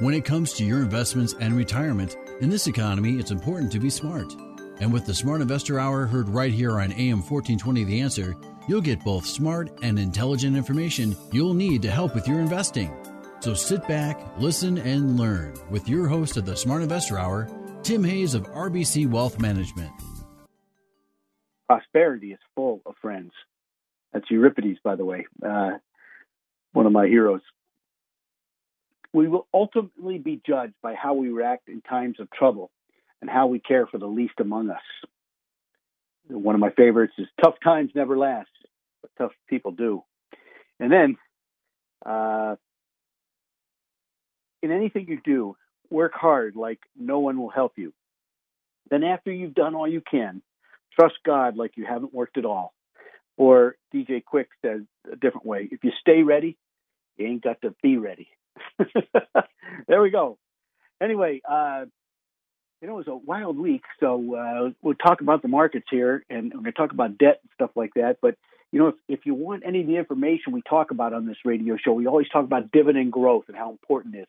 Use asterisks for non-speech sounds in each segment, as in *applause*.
When it comes to your investments and retirement, in this economy, it's important to be smart. And with the Smart Investor Hour heard right here on AM 1420 The Answer, you'll get both smart and intelligent information you'll need to help with your investing. So sit back, listen, and learn with your host of the Smart Investor Hour, Tim Hayes of RBC Wealth Management. Prosperity is full of friends. That's Euripides, by the way, uh, one of my heroes. We will ultimately be judged by how we react in times of trouble and how we care for the least among us. One of my favorites is tough times never last, but tough people do. And then, uh, in anything you do, work hard like no one will help you. Then, after you've done all you can, trust God like you haven't worked at all. Or DJ Quik says a different way if you stay ready, you ain't got to be ready. *laughs* there we go. Anyway, uh, you know, it was a wild week, so uh, we'll talk about the markets here, and we're going to talk about debt and stuff like that. But you know, if, if you want any of the information we talk about on this radio show, we always talk about dividend growth and how important it is.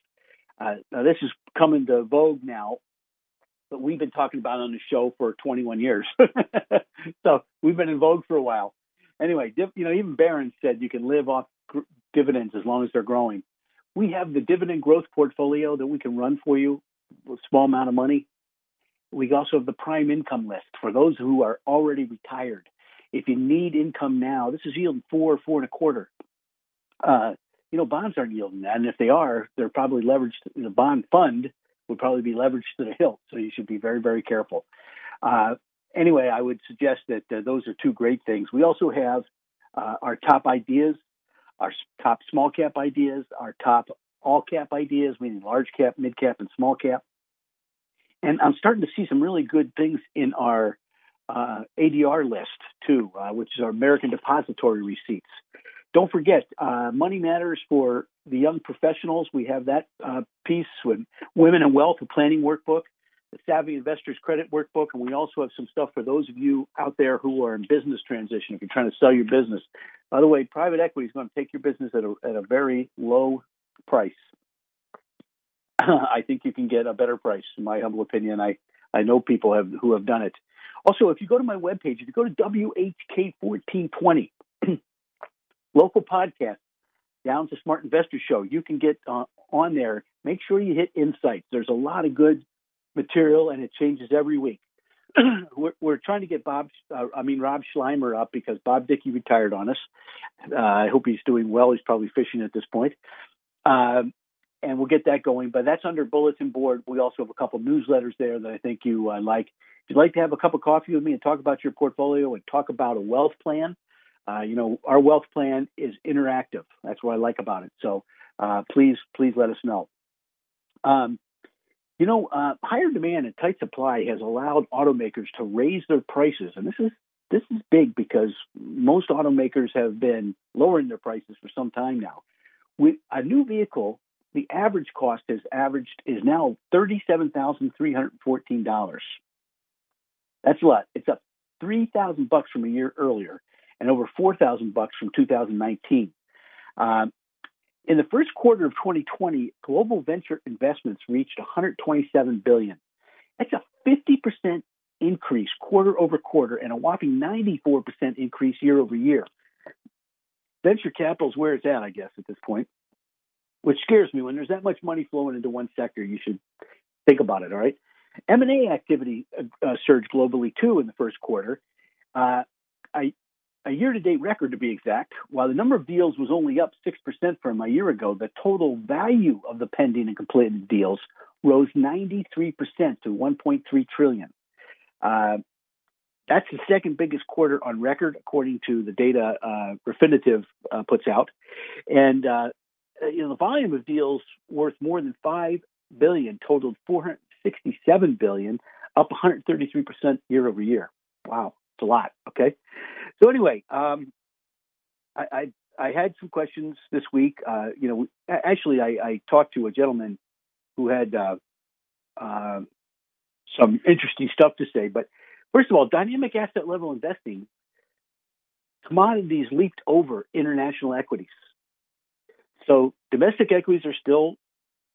Uh, now, this is coming to vogue now, but we've been talking about on the show for 21 years, *laughs* so we've been in vogue for a while. Anyway, you know, even Barron said you can live off gr- dividends as long as they're growing. We have the dividend growth portfolio that we can run for you with a small amount of money. We also have the prime income list for those who are already retired. If you need income now, this is yielding four, four and a quarter. Uh, you know, bonds aren't yielding that, and if they are, they're probably leveraged. The bond fund would probably be leveraged to the hilt, so you should be very, very careful. Uh, anyway, I would suggest that uh, those are two great things. We also have uh, our top ideas our top small cap ideas, our top all cap ideas, meaning large cap, mid cap, and small cap. And I'm starting to see some really good things in our uh, ADR list too, uh, which is our American Depository Receipts. Don't forget, uh, Money Matters for the young professionals. We have that uh, piece with Women and Wealth, a planning workbook the Savvy Investors Credit Workbook, and we also have some stuff for those of you out there who are in business transition. If you're trying to sell your business, by the way, private equity is going to take your business at a at a very low price. *clears throat* I think you can get a better price, in my humble opinion. I I know people have who have done it. Also, if you go to my webpage, if you go to WHK1420, *clears throat* local podcast, down to Smart Investor Show, you can get uh, on there. Make sure you hit insights. There's a lot of good material, and it changes every week. *clears throat* we're, we're, trying to get Bob, uh, I mean Rob Sluymer up because Bob Dickey retired on us. Uh, I hope he's doing well. He's probably fishing at this point. Um, and we'll get that going. But that's under bulletin board. We also have a couple newsletters there that I think you uh, like. If you'd like to have a cup of coffee with me and talk about your portfolio and talk about a wealth plan, uh, you know our wealth plan is interactive. That's what I like about it. So uh, please, please let us know. Um, you know, uh, higher demand and tight supply has allowed automakers to raise their prices, and this is this is big because most automakers have been lowering their prices for some time now. With a new vehicle, the average cost is averaged is now thirty-seven thousand three hundred fourteen dollars. That's a lot. It's up three thousand bucks from a year earlier, and over four thousand bucks from 2019. Um, in the first quarter of 2020, global venture investments reached 127 billion. That's a 50% increase quarter over quarter and a whopping 94% increase year over year. Venture capital is where it's at, I guess, at this point, which scares me. When there's that much money flowing into one sector, you should think about it. All right. M&A activity uh, surged globally too in the first quarter. Uh, I a year to date record to be exact. While the number of deals was only up 6% from a year ago, the total value of the pending and completed deals rose 93% to 1.3 trillion. Uh, that's the second biggest quarter on record, according to the data uh, Refinitiv uh, puts out. And uh, you know, the volume of deals worth more than five billion totaled 467 billion, up 133 percent year over year. Wow, it's a lot. Okay, so anyway, um, I, I, I had some questions this week. Uh, you know, actually, I, I, talked to a gentleman who had uh, uh, some interesting stuff to say. But first of all, dynamic asset level investing, commodities leaped over international equities. So domestic equities are still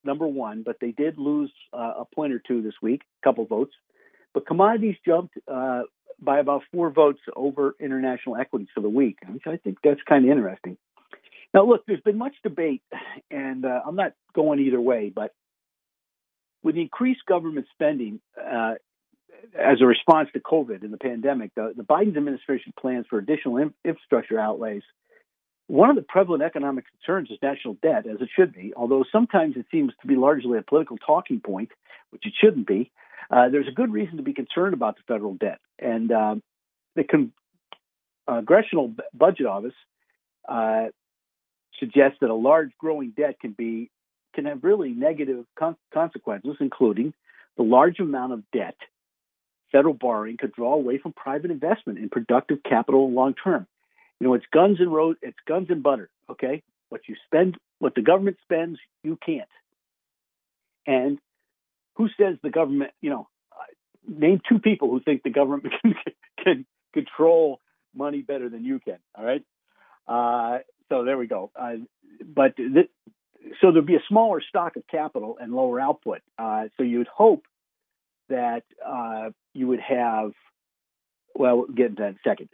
number one, but they did lose uh, a point or two this week, a couple votes. But commodities jumped uh, by about four votes over international equities for the week, which I think that's kind of interesting. Now, look, there's been much debate, and uh, I'm not going either way, but with increased government spending uh, as a response to COVID and the pandemic, the, the Biden administration plans for additional in, infrastructure outlays. One of the prevalent economic concerns is national debt, as it should be, although sometimes it seems to be largely a political talking point, which it shouldn't be. Uh, there's a good reason to be concerned about the federal debt. And uh, the Con- Congressional Budget Office uh, suggests that a large growing debt can be can have really negative con- consequences, including the large amount of debt federal borrowing could draw away from private investment in productive capital long term. You know, it's guns and road, it's guns and butter. Okay, what you spend, what the government spends, you can't. And who says the government? You know, name two people who think the government *laughs* can, can control money better than you can. All right. Uh, so there we go. Uh, but so there'd be a smaller stock of capital and lower output. Uh, so you'd hope that uh, you would have, well, we'll get into that in a second.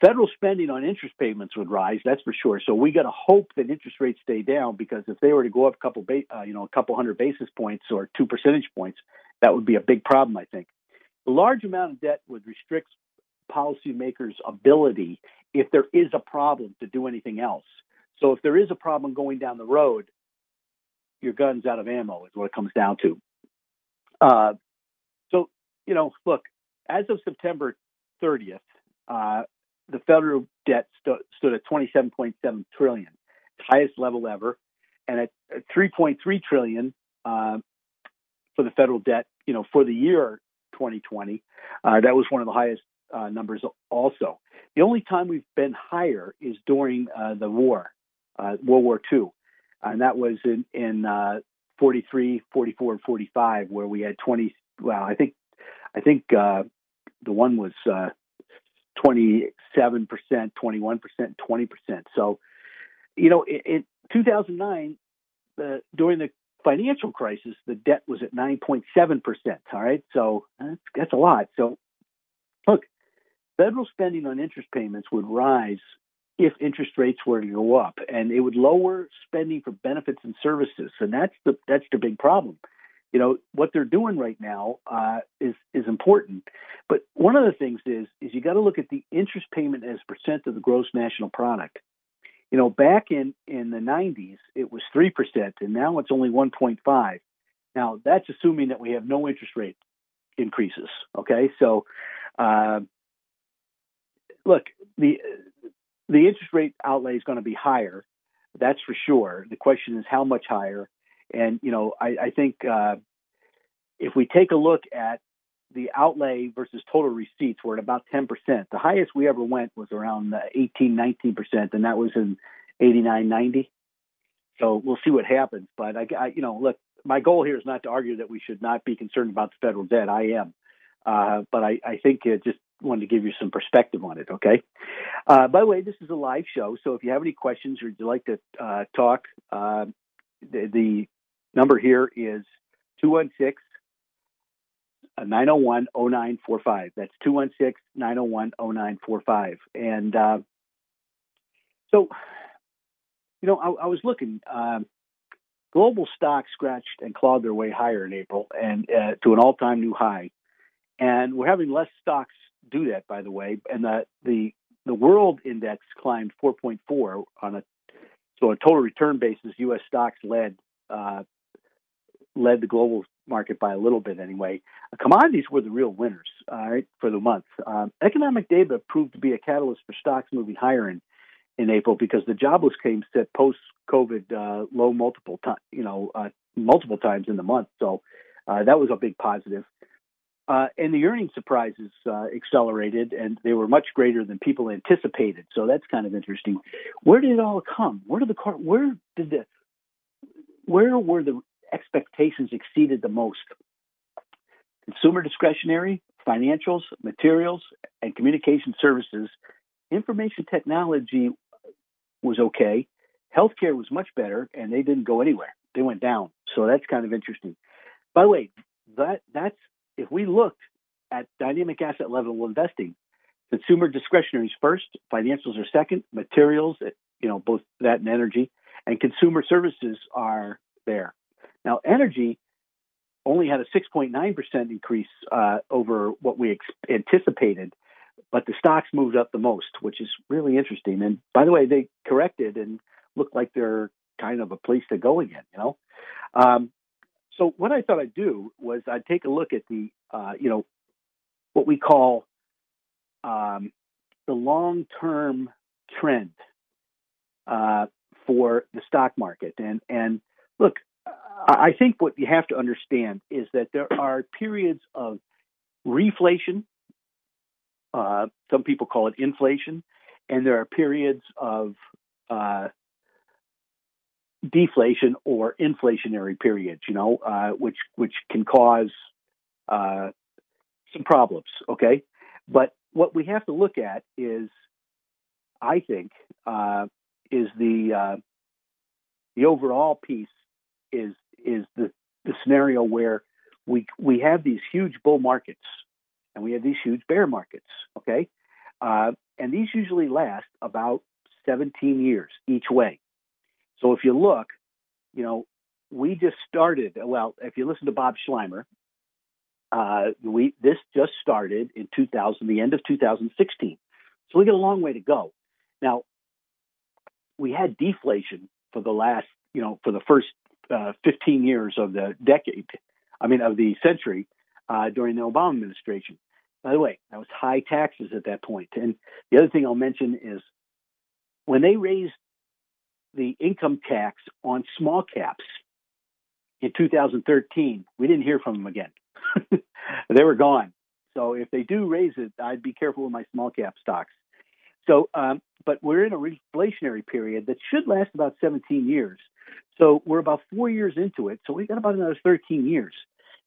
Federal spending on interest payments would rise, that's for sure. So we got to hope that interest rates stay down because if they were to go up a couple, ba- uh, you know, a couple hundred basis points or two percentage points, that would be a big problem, I think. The large amount of debt would restrict policymakers' ability, if there is a problem, to do anything else. So if there is a problem going down the road, your gun's out of ammo is what it comes down to. Uh, so, you know, look, as of September 30th, uh, the federal debt st- stood at 27.7 trillion, highest level ever, and at 3.3 trillion uh, for the federal debt, you know, for the year 2020, uh, that was one of the highest uh, numbers. Also, the only time we've been higher is during uh, the war, uh, World War II and that was in in uh, 43, 44, and 45, where we had 20. Well, I think I think the one was 27 percent, 21 percent, 20 percent. So, you know, in, in 2009, the, during the financial crisis, the debt was at 9.7 percent. All right, so that's, that's a lot. So, look, federal spending on interest payments would rise if interest rates were to go up, and it would lower spending for benefits and services, and that's the that's the big problem. You know what they're doing right now uh, is is important, but one of the things is is you got to look at the interest payment as percent of the gross national product. You know, back in in the 90s, it was three percent, and now it's only 1.5. Now that's assuming that we have no interest rate increases. Okay, so uh, look the the interest rate outlay is going to be higher. That's for sure. The question is how much higher. And you know, I, I think uh, if we take a look at the outlay versus total receipts, we're at about 10%. The highest we ever went was around 18, 19%, and that was in 89, 90. So we'll see what happens. But I, I, you know, look, my goal here is not to argue that we should not be concerned about the federal debt. I am, uh, but I, I think it just wanted to give you some perspective on it. Okay. Uh, by the way, this is a live show, so if you have any questions or you'd like to uh, talk, uh, the, the, number here is 216 901 0945. That's 216 901 0945. And uh, so, you know, I, I was looking. Um, global stocks scratched and clawed their way higher in April and uh, to an all-time new high, and we're having less stocks do that, by the way. And the the the world index climbed 4.4 on a so a total return basis. U.S. stocks led uh, led the global market by a little bit anyway. Commodities were the real winners uh, right, for the month. Um, economic data proved to be a catalyst for stocks moving higher in in April because the jobless claims set post COVID uh, low multiple times, you know, uh, multiple times in the month. So uh, that was a big positive. Uh, and the earnings surprises uh, accelerated, and they were much greater than people anticipated. So that's kind of interesting. Where did it all come? Where did the car? Where did the? Where were the expectations exceeded the most? Consumer discretionary, financials, materials, and communication services. Information technology was okay. Healthcare was much better, and they didn't go anywhere. They went down. So that's kind of interesting. By the way, that that's if we looked at dynamic asset level investing, consumer discretionary is first, financials are second, materials, you know, both that and energy, and consumer services are there. Now, energy only had a 6.9% increase uh, over what we ex- anticipated, but the stocks moved up the most, which is really interesting. And by the way, they corrected and look like they're kind of a place to go again, you know? Um, so what I thought I'd do was I'd take a look at the, uh, you know, what we call um, the long-term trend uh, for the stock market. And and look, I think what you have to understand is that there are periods of reflation. Uh, some people call it inflation, and there are periods of uh, deflation or inflationary periods, you know, uh, which which can cause uh, some problems. Okay, but what we have to look at is, I think, uh, is the uh, the overall piece is is the the scenario where we we have these huge bull markets and we have these huge bear markets. Okay, uh, and these usually last about 17 years each way. So if you look, you know, we just started. Well, if you listen to Bob Sluymer, uh, we this just started in 2000, the end of 2016. So we got a long way to go. Now, we had deflation for the last, you know, for the first uh, 15 years of the decade. I mean, of the century uh, during the Obama administration. By the way, that was high taxes at that point. And the other thing I'll mention is when they raised the income tax on small caps in 2013, we didn't hear from them again. *laughs* they were gone. So if they do raise it, I'd be careful with my small cap stocks. So, um, but we're in a reflationary period that should last about 17 years. So we're about four years into it. So we've got about another 13 years.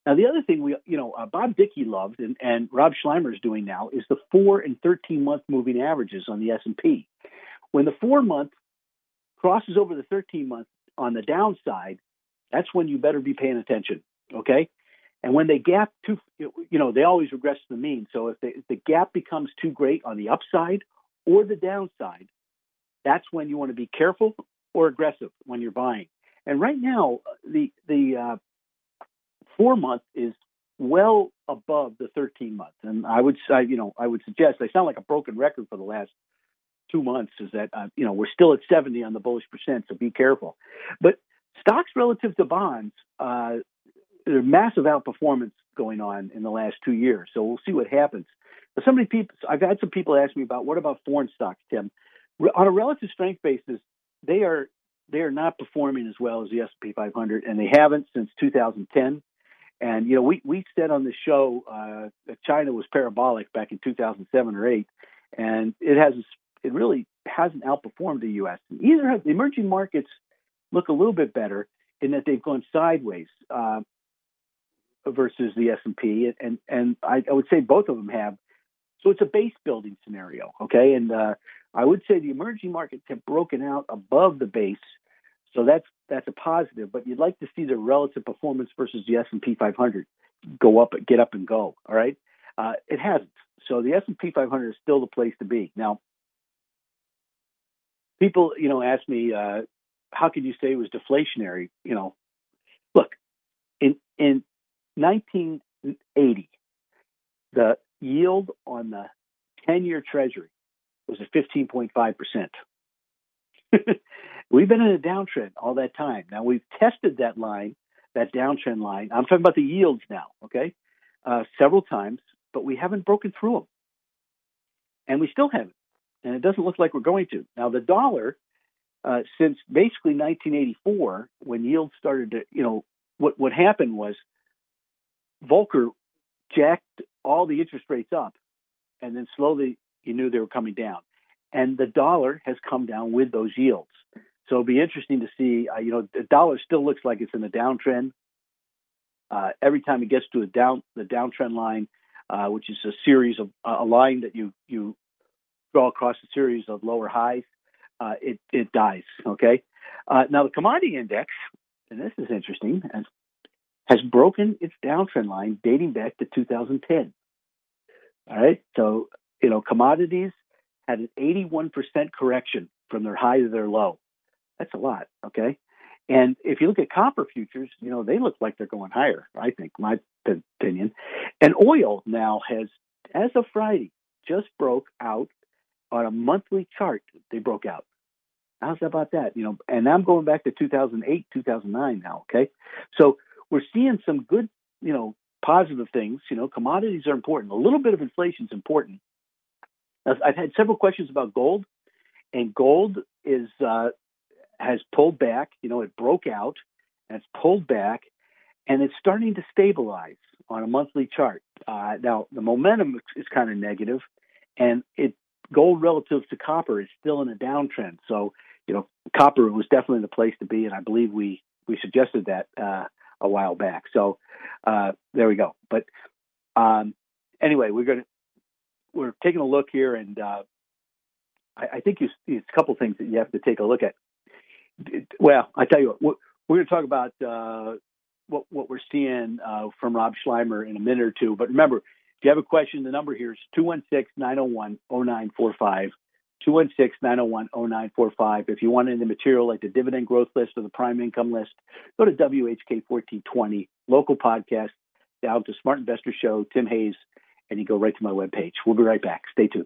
Now, the other thing we, you know, uh, Bob Dickey loved and, and Rob Sluymer is doing now is the four and 13 month moving averages on the S&P. When the four month crosses over the 13 month on the downside, that's when you better be paying attention. Okay. And when they gap too, you know, they always regress to the mean. So if, they, if the gap becomes too great on the upside or the downside, that's when you want to be careful or aggressive when you're buying. And right now, the the uh, four month is well above the 13 month. And I would say, you know, I would suggest I sound like a broken record for the last two months is that, uh, you know, we're still at 70 on the bullish percent, so be careful. But stocks relative to bonds, uh, there's massive outperformance going on in the last two years. So we'll see what happens. But so many people, I've had some people ask me about what about foreign stocks, Tim? On a relative strength basis, they are they are not performing as well as the S&P 500, and they haven't since 2010. And you know, we we said on the show uh, that China was parabolic back in 2007 or eight, and it has it really hasn't outperformed the U.S. Either have the emerging markets look a little bit better in that they've gone sideways uh, versus the S&P, and and I, I, would say both of them have. So it's a base building scenario, okay? And uh, I would say the emerging markets have broken out above the base, so that's that's a positive. But you'd like to see the relative performance versus the S&P 500 go up, get up and go. All right, uh, it hasn't. So the S&P 500 is still the place to be now people, you know, ask me, uh, how could you say it was deflationary? You know, look, in in 1980, the yield on the 10-year Treasury was at 15.5 percent. *laughs* we've been in a downtrend all that time. Now we've tested that line, that downtrend line. I'm talking about the yields now, okay? Uh, several times, but we haven't broken through them, and we still haven't. and it doesn't look like we're going to. Now, the dollar, uh, since basically 1984, when yields started to, you know, what what happened was Volcker jacked all the interest rates up, and then slowly you knew they were coming down, and the dollar has come down with those yields. So it'll be interesting to see. Uh, you know, the dollar still looks like it's in a downtrend. Uh, every time it gets to a down the downtrend line, uh, which is a series of a line that you you draw across a series of lower highs, uh, it it dies. Okay. Uh, now the commodity index, and this is interesting, has, has broken its downtrend line dating back to 2010. All right. So you know commodities had an 81% correction from their high to their low. That's a lot. Okay. And if you look at copper futures, you know, they look like they're going higher, I think, my opinion. And oil now has, as of Friday, just broke out on a monthly chart. They broke out. How's that about that? You know, and I'm going back to 2008, 2009 now. Okay. So we're seeing some good, you know, positive things. You know, commodities are important. A little bit of inflation is important. I've had several questions about gold, and gold is uh, has pulled back. You know, it broke out and it's pulled back, and it's starting to stabilize on a monthly chart. Uh, now, the momentum is kind of negative, and it gold relative to copper is still in a downtrend. So, you know, copper was definitely the place to be, and I believe we we suggested that uh, a while back. So, uh, there we go. But um, anyway, we're going to we're taking a look here, and uh, I, I, think you, it's a couple things that you have to take a look at well, I tell you what, we're going to talk about uh, what what we're seeing uh, from Rob Sluymer in a minute or two. But remember, if you have a question, the number here is 216-901-0945. 216-901-0945. If you want any material like the dividend growth list or the prime income list, go to WHK 1420, local podcast, down to Smart Investor Show, Tim Hayes, and you go right to my webpage. We'll be right back. Stay tuned.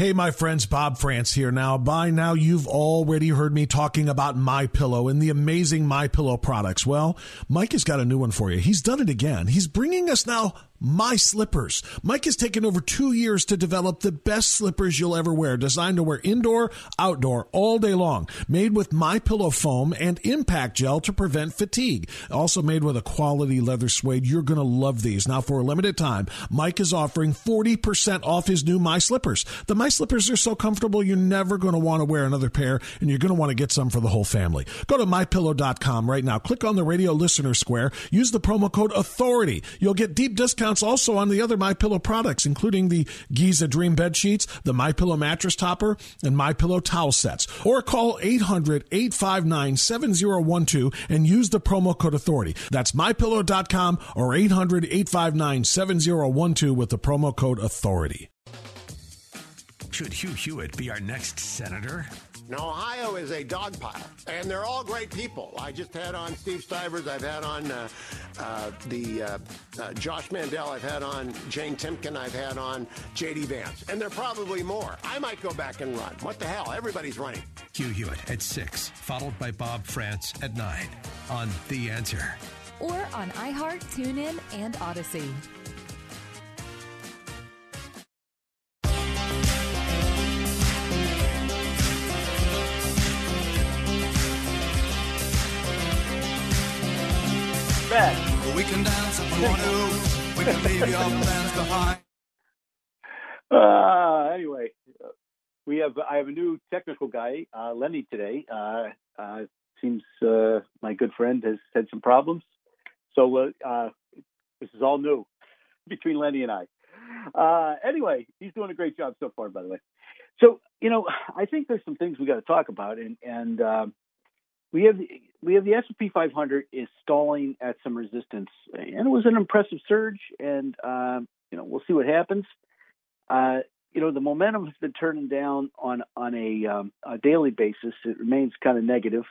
Hey, my friends, Bob Frantz here. Now, by now, you've already heard me talking about My Pillow and the amazing My Pillow products. Well, Mike has got a new one for you. He's done it again. He's bringing us now my Slippers. Mike has taken over two years to develop the best slippers you'll ever wear, designed to wear indoor, outdoor, all day long. Made with My Pillow foam and impact gel to prevent fatigue. Also made with a quality leather suede. You're going to love these. Now, for a limited time, Mike is offering 40% off his new My Slippers. The My Slippers are so comfortable, you're never going to want to wear another pair, and you're going to want to get some for the whole family. Go to MyPillow.com right now. Click on the radio listener square. Use the promo code AUTHORITY. You'll get deep discounts discounts also on the other My Pillow products, including the Giza Dream bed sheets, the My Pillow mattress topper, and My Pillow towel sets. Or call 800-859-7012 and use the promo code authority. That's mypillow.com or 800-859-7012 with the promo code authority. Should Hugh Hewitt be our next senator? Now, Ohio is a dog pile, and they're all great people. I just had on Steve Stivers. I've had on uh, uh, the uh, uh Josh Mandel. I've had on Jane Timken. I've had on J.D. Vance. And there are probably more. I might go back and run. What the hell? Everybody's running. Hugh Hewitt at 6, followed by Bob Frantz at 9 on The Answer. Or on iHeart, TuneIn, and Odyssey. Back. We can dance if we want to. We can leave your *laughs* plans behind. Uh, anyway, we have I have a new technical guy, uh, Lenny, today. Uh, uh, seems uh, my good friend has had some problems, so uh, uh, this is all new between Lenny and I. uh, anyway, he's doing a great job so far, by the way. So, you know, I think there's some things we got to talk about, and and um, we have we have the S&P 500 is stalling at some resistance, and it was an impressive surge, and uh, you know we'll see what happens. Uh, you know, the momentum has been turning down on on a, um, a daily basis. It remains kind of negative.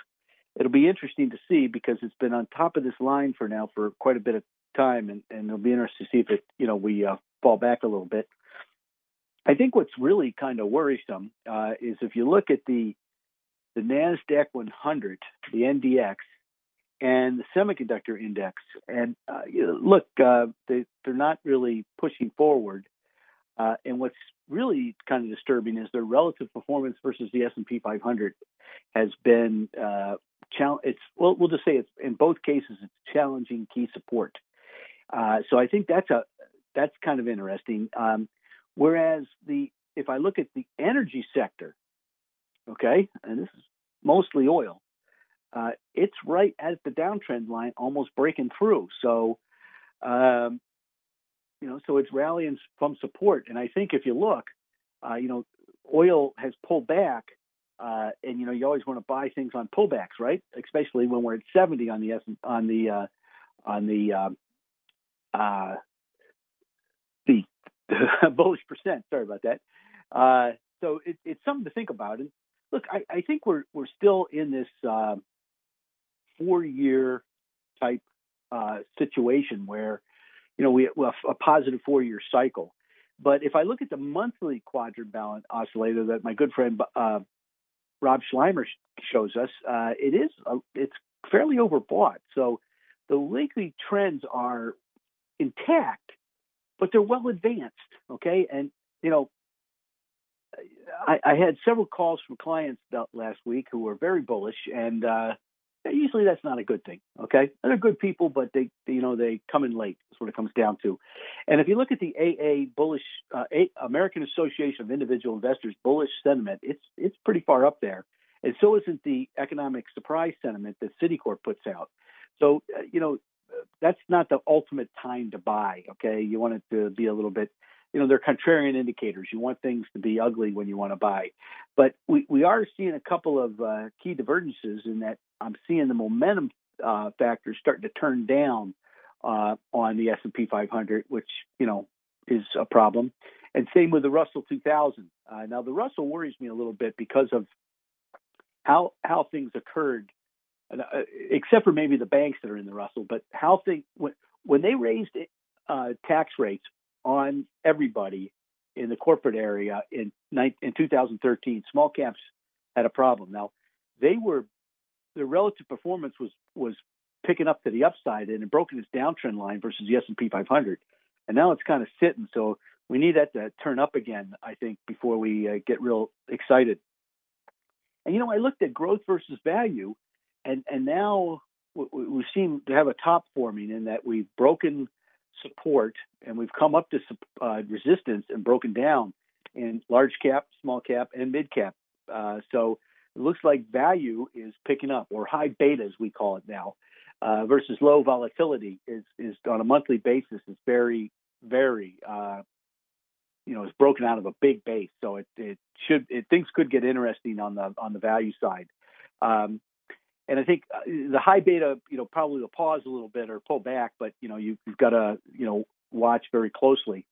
It'll be interesting to see because it's been on top of this line for now for quite a bit of time, and, and it'll be interesting to see if it, you know, we uh, fall back a little bit. I think what's really kind of worrisome uh, is if you look at the the Nasdaq 100, the NDX, and the semiconductor index, and uh, you know, look, uh, they they're not really pushing forward. Uh, and what's really kind of disturbing is their relative performance versus the S&P 500 has been uh, chal- it's well we'll just say it's in both cases it's challenging key support. Uh, so I think that's a that's kind of interesting. Um, whereas the if I look at the energy sector, okay, and this is mostly oil, uh, it's right at the downtrend line, almost breaking through. So, um, you know, so it's rallying from support. And I think if you look, uh, you know, oil has pulled back, uh, and you know, you always want to buy things on pullbacks, right? Especially when we're at 70 on the S on the uh, on the um, uh, the *laughs* bullish percent. Sorry about that. Uh, so it, it's something to think about. And look, I, I think we're we're still in this uh, four year type uh, situation where you know we, have a positive four year cycle. But if I look at the monthly quadrant balance oscillator that my good friend uh, Rob Sluymer shows us, uh, it is a, it's fairly overbought. So the weekly trends are intact, but they're well advanced. Okay, and you know, I, had several calls from clients last week who were very bullish, and uh, usually that's not a good thing. Okay, they're good people, but they, you know, they come in late. That's what it comes down to. And if you look at the AA bullish uh, American Association of Individual Investors bullish sentiment, it's it's pretty far up there, and so isn't the economic surprise sentiment that Citicorp puts out. So, uh, you know, that's not the ultimate time to buy. Okay, you want it to be a little bit, you know, they're contrarian indicators. You want things to be ugly when you want to buy, but we we are seeing a couple of uh, key divergences in that I'm seeing the momentum uh, factors starting to turn down uh, on the S&P 500, which you know is a problem, and same with the Russell 2000. Uh, now the Russell worries me a little bit because of how how things occurred uh, except for maybe the banks that are in the Russell, but how things when, when they raised uh, tax rates on everybody in the corporate area in in 2013, small caps had a problem. Now they were their relative performance was was picking up to the upside and it broken its downtrend line versus the S&P 500, and now it's kind of sitting. So we need that to turn up again, I think, before we uh, get real excited. And you know, I looked at growth versus value and and now we seem to have a top forming in that we've broken support and we've come up to uh, resistance and broken down in large cap, small cap, and mid cap. Uh, so it looks like value is picking up, or high beta as we call it now, uh, versus low volatility is is on a monthly basis is very very uh, you know is broken out of a big base. So it it should it, things could get interesting on the on the value side. Um, and I think uh, the high beta, you know, probably will pause a little bit or pull back, but you know, you, have got to, you know, watch very closely.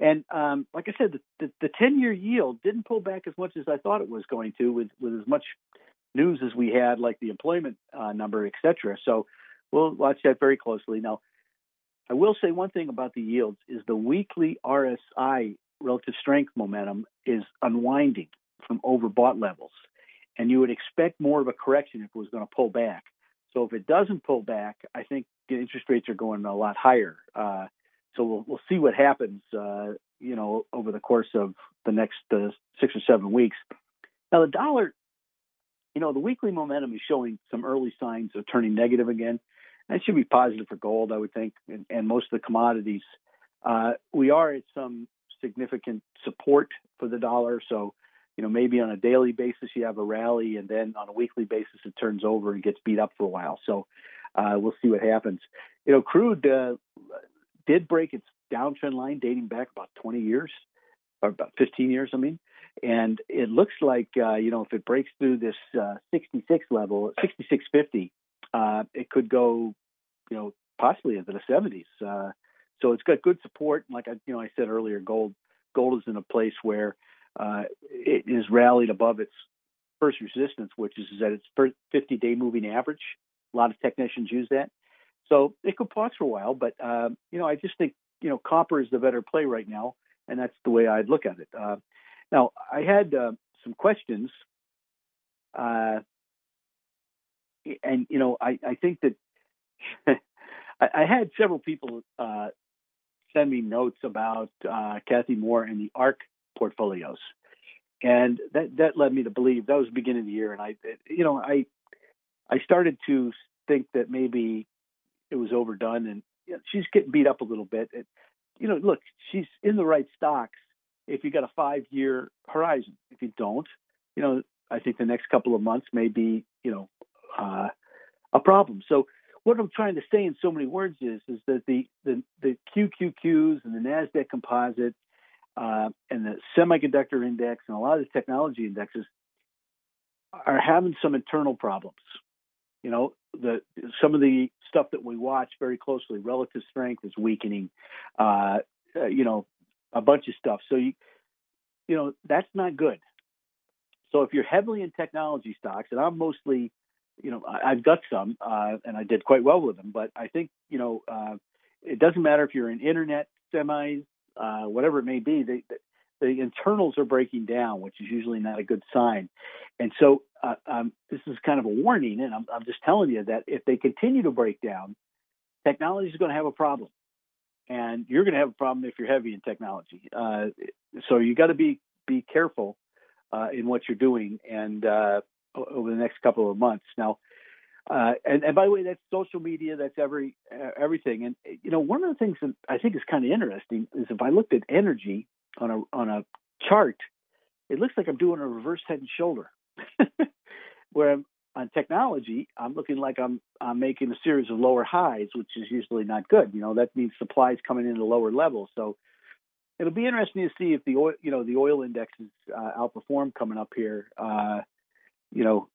And um, like I said, the, the, 10-year yield didn't pull back as much as I thought it was going to, with with as much news as we had, like the employment uh, number, et cetera. So we'll watch that very closely. Now, I will say one thing about the yields is the weekly RSI relative strength momentum is unwinding from overbought levels and you would expect more of a correction if it was going to pull back. So if it doesn't pull back, I think interest rates are going a lot higher. Uh, so we'll we'll see what happens, uh, you know, over the course of the next uh, six or seven weeks. Now the dollar, you know, the weekly momentum is showing some early signs of turning negative again. That should be positive for gold, I would think, and, and most of the commodities. Uh, we are at some significant support for the dollar, so you know, maybe on a daily basis you have a rally, and then on a weekly basis it turns over and gets beat up for a while. So uh, we'll see what happens. You know, crude uh, did break its downtrend line dating back about 20 years, or about 15 years, I mean. And it looks like, uh, you know, if it breaks through this uh, 66 level, 6650, uh, it could go, you know, possibly into the 70s. Uh, so it's got good support. Like I, you know, I said earlier, gold gold is in a place where uh, it is rallied above its first resistance, which is at its 50-day moving average. A lot of technicians use that. So it could pause for a while, but uh, you know, I just think you know copper is the better play right now, and that's the way I'd look at it. Uh, now, I had uh, some questions, uh, and you know, I, I think that *laughs* I, I, had several people uh, send me notes about uh, Kathy Moore and the ARK portfolios, and that that led me to believe that was the beginning of the year, and I, you know, I I started to think that maybe it was overdone, and you know, she's getting beat up a little bit. It, you know, look, she's in the right stocks if you got a five year horizon. If you don't, you know, I think the next couple of months may be, you know, uh, a problem. So what I'm trying to say in so many words is is that the the, the QQQs and the Nasdaq Composite uh, and the semiconductor index and a lot of the technology indexes are having some internal problems. You know, the some of the stuff that we watch very closely, relative strength is weakening. Uh, uh, you know, a bunch of stuff. So you, you know, that's not good. So if you're heavily in technology stocks, and I'm mostly, you know, I, have got some, uh, and I did quite well with them. But I think, you know, uh, it doesn't matter if you're in internet semis, uh, whatever it may be. They, the internals are breaking down, which is usually not a good sign. And so uh, um, this is kind of a warning, and I'm, I'm, just telling you that if they continue to break down, technology is going to have a problem, and you're going to have a problem if you're heavy in technology. Uh, so you got to be be careful uh, in what you're doing, and uh, over the next couple of months. Now, uh, and, and by the way, that's social media. That's every everything. And you know, one of the things that I think is kind of interesting is if I looked at energy on a on a chart, it looks like I'm doing a reverse head and shoulder. *laughs* Where I'm, on technology, I'm looking like I'm I'm making a series of lower highs, which is usually not good. You know, that means supplies coming in at lower levels. So it'll be interesting to see if the oil, you know, the oil indexes uh, outperform coming up here. Uh, you know,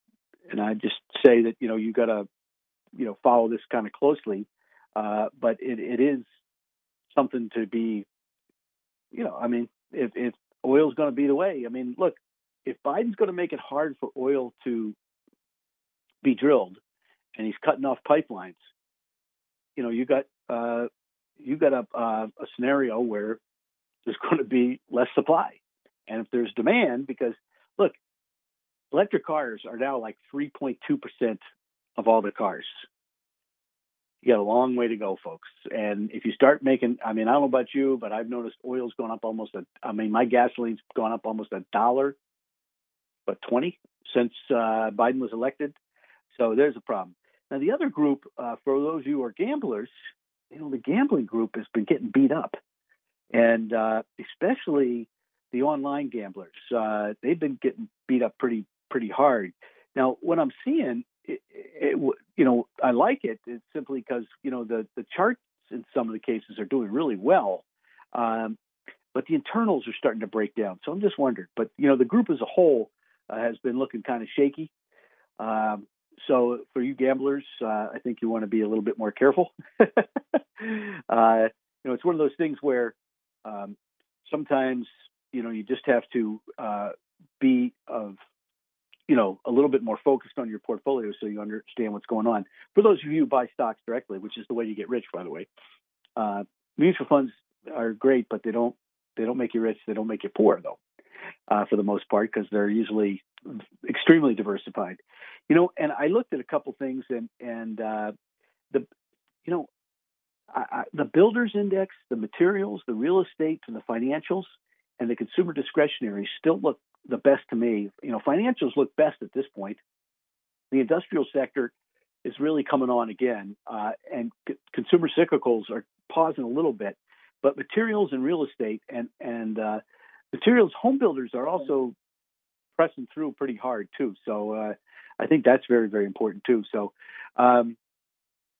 and I just say that you know you got to you know follow this kind of closely, uh, but it, it is something to be you know, I mean, if, if oil's going to be the way, I mean, look, if Biden's going to make it hard for oil to be drilled, and he's cutting off pipelines, you know, you got uh, you got a, uh, a scenario where there's *laughs* going to be less supply, and if there's demand, because look, electric cars are now like 3.2 percent of all the cars you got a long way to go, folks. And if you start making, I mean, I don't know about you, but I've noticed oil's gone up almost a, I mean, my gasoline's gone up almost a dollar, but 20 since uh, Biden was elected. So there's a problem. Now, the other group, uh, for those of you who are gamblers, you know, the gambling group has been getting beat up. And uh, especially the online gamblers, uh, they've been getting beat up pretty, pretty hard. Now, what I'm seeing it, it, you know, I like it. It's simply because you know the the charts in some of the cases are doing really well, um, but the internals are starting to break down. So I'm just wondering. But you know, the group as a whole uh, has been looking kind of shaky. Um, so for you gamblers, uh, I think you want to be a little bit more careful. *laughs* uh, you know, it's one of those things where um, sometimes you know you just have to uh, be of you know a little bit more focused on your portfolio so you understand what's going on. For those of you who buy stocks directly, which is the way you get rich, by the way, uh, mutual funds are great, but they don't they don't make you rich. They don't make you poor, though, uh, for the most part, because they're usually extremely diversified. You know, and I looked at a couple things, and and uh, the you know I, I, the builders index, the materials, the real estate, and the financials, and the consumer discretionary still look the best to me. You know, financials look best at this point. The industrial sector is really coming on again, uh, and c- consumer cyclicals are pausing a little bit. But materials and real estate and and uh, materials home builders are also pressing through pretty hard too. So uh, I think that's very very important too. So um,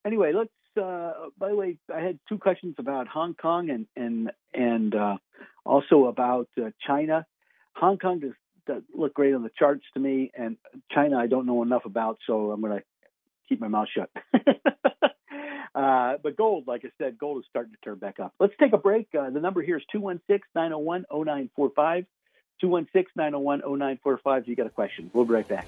anyway, let's uh, by the way, I had two questions about Hong Kong and and and uh, also about uh, China. Hong Kong does, does look great on the charts to me, and China I don't know enough about, so I'm going to keep my mouth shut. *laughs* uh, but gold, like I said, gold is starting to turn back up. Let's take a break. Uh, the number here is 216 901 0945. 216 901 0945. You got a question. We'll be right back.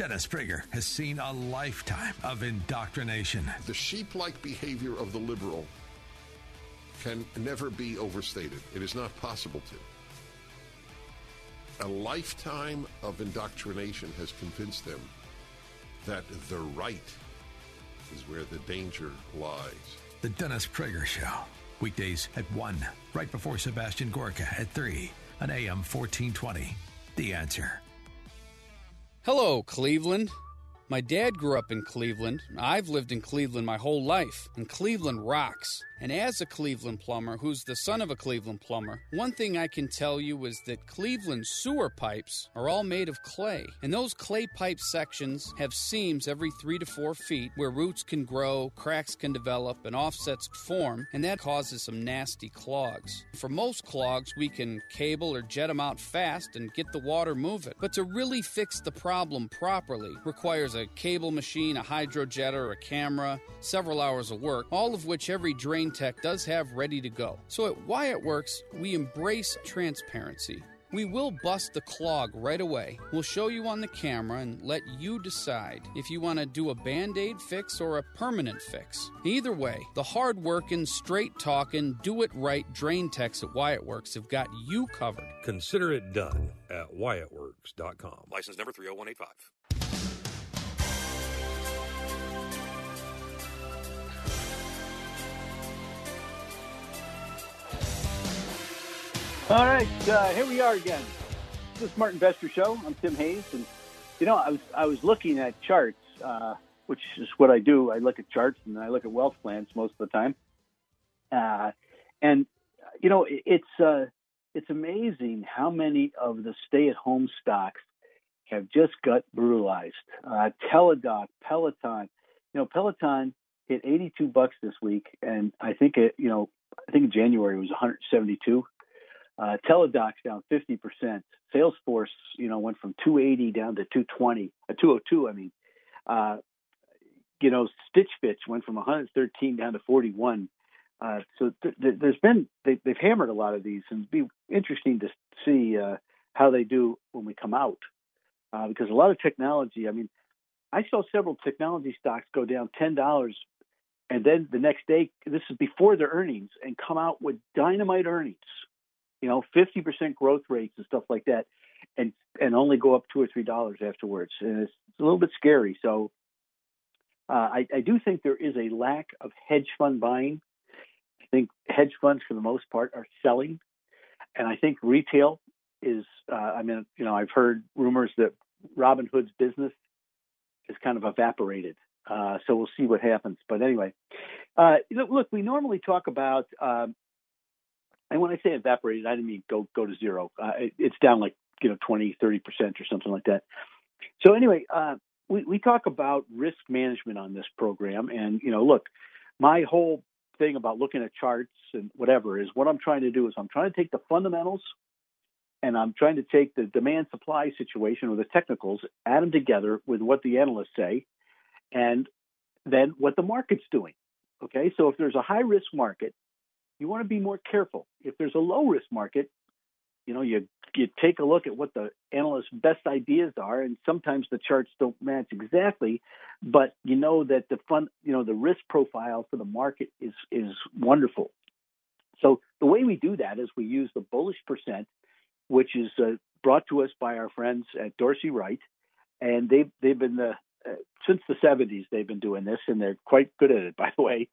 Dennis Prager has seen a lifetime of indoctrination. The sheep like behavior of the liberal can never be overstated. It is not possible to. A lifetime of indoctrination has convinced them that the right is where the danger lies. The Dennis Prager Show. Weekdays at 1, right before Sebastian Gorka at 3 on AM 1420. The answer. Hello, Cleveland. My dad grew up in Cleveland. I've lived in Cleveland my whole life, and Cleveland rocks. And as a Cleveland plumber, who's the son of a Cleveland plumber, one thing I can tell you is that Cleveland sewer pipes are all made of clay. And those clay pipe sections have seams every three to four feet where roots can grow, cracks can develop, and offsets form, and that causes some nasty clogs. For most clogs, we can cable or jet them out fast and get the water moving. But to really fix the problem properly requires a cable machine, a hydrojetter, a camera, several hours of work, all of which every drain Tech does have ready to go. So at Wyatt Works, we embrace transparency. We will bust the clog right away. We'll show you on the camera and let you decide if you want to do a band aid fix or a permanent fix. Either way, the hard working, straight talking, do it right drain techs at Wyatt Works have got you covered. Consider it done at WyattWorks.com. License number 30185. All right, uh, here we are again. This is Smart Investor Show. I'm Tim Hayes, and you know, I was I was looking at charts, uh, which is what I do. I look at charts and I look at wealth plans most of the time, uh, and you know, it, it's uh, it's amazing how many of the stay-at-home stocks have just got brutalized. Uh, Teladoc, Peloton, you know, Peloton hit 82 bucks this week, and I think it, you know, I think in January it was 172. Uh, Teladoc's down 50%. Salesforce, you know, went from 280 down to 220, uh, 202. I mean, uh, you know, Stitch Fix went from 113 down to 41. Uh, so th- th- there's been they, have hammered a lot of these, and it'd be interesting to see uh, how they do when we come out, uh, because a lot of technology. I mean, I saw several technology stocks go down ten dollars, and then the next day, this is before their earnings, and come out with dynamite earnings you know, 50% growth rates and stuff like that, and and only go up two or three dollars afterwards. And it's, it's, a little bit scary. So uh, I, I do think there is a lack of hedge fund buying. I think hedge funds, for the most part, are selling, and I think retail is. Uh, I mean, you know, I've heard rumors that Robinhood's business is kind of evaporated. Uh, so we'll see what happens. But anyway, uh, look, we normally talk about um, and when I say evaporated, I didn't mean go go to zero. Uh, it, it's down like you know 20, 30 percent or something like that. So anyway, uh, we we talk about risk management on this program, and you know, look, my whole thing about looking at charts and whatever is what I'm trying to do is I'm trying to take the fundamentals and I'm trying to take the demand supply situation or the technicals, add them together with what the analysts say, and then what the market's doing. Okay, so if there's a high risk market you want to be more careful. If there's a low risk market, you know, you you take a look at what the analyst's best ideas are, and sometimes the charts don't match exactly, but you know that the fun, you know, the risk profile for the market is is wonderful. So the way we do that is we use the bullish percent, which is uh, brought to us by our friends at Dorsey Wright, and they've they've been the uh, since the 70s they've been doing this, and they're quite good at it, *laughs* by the way.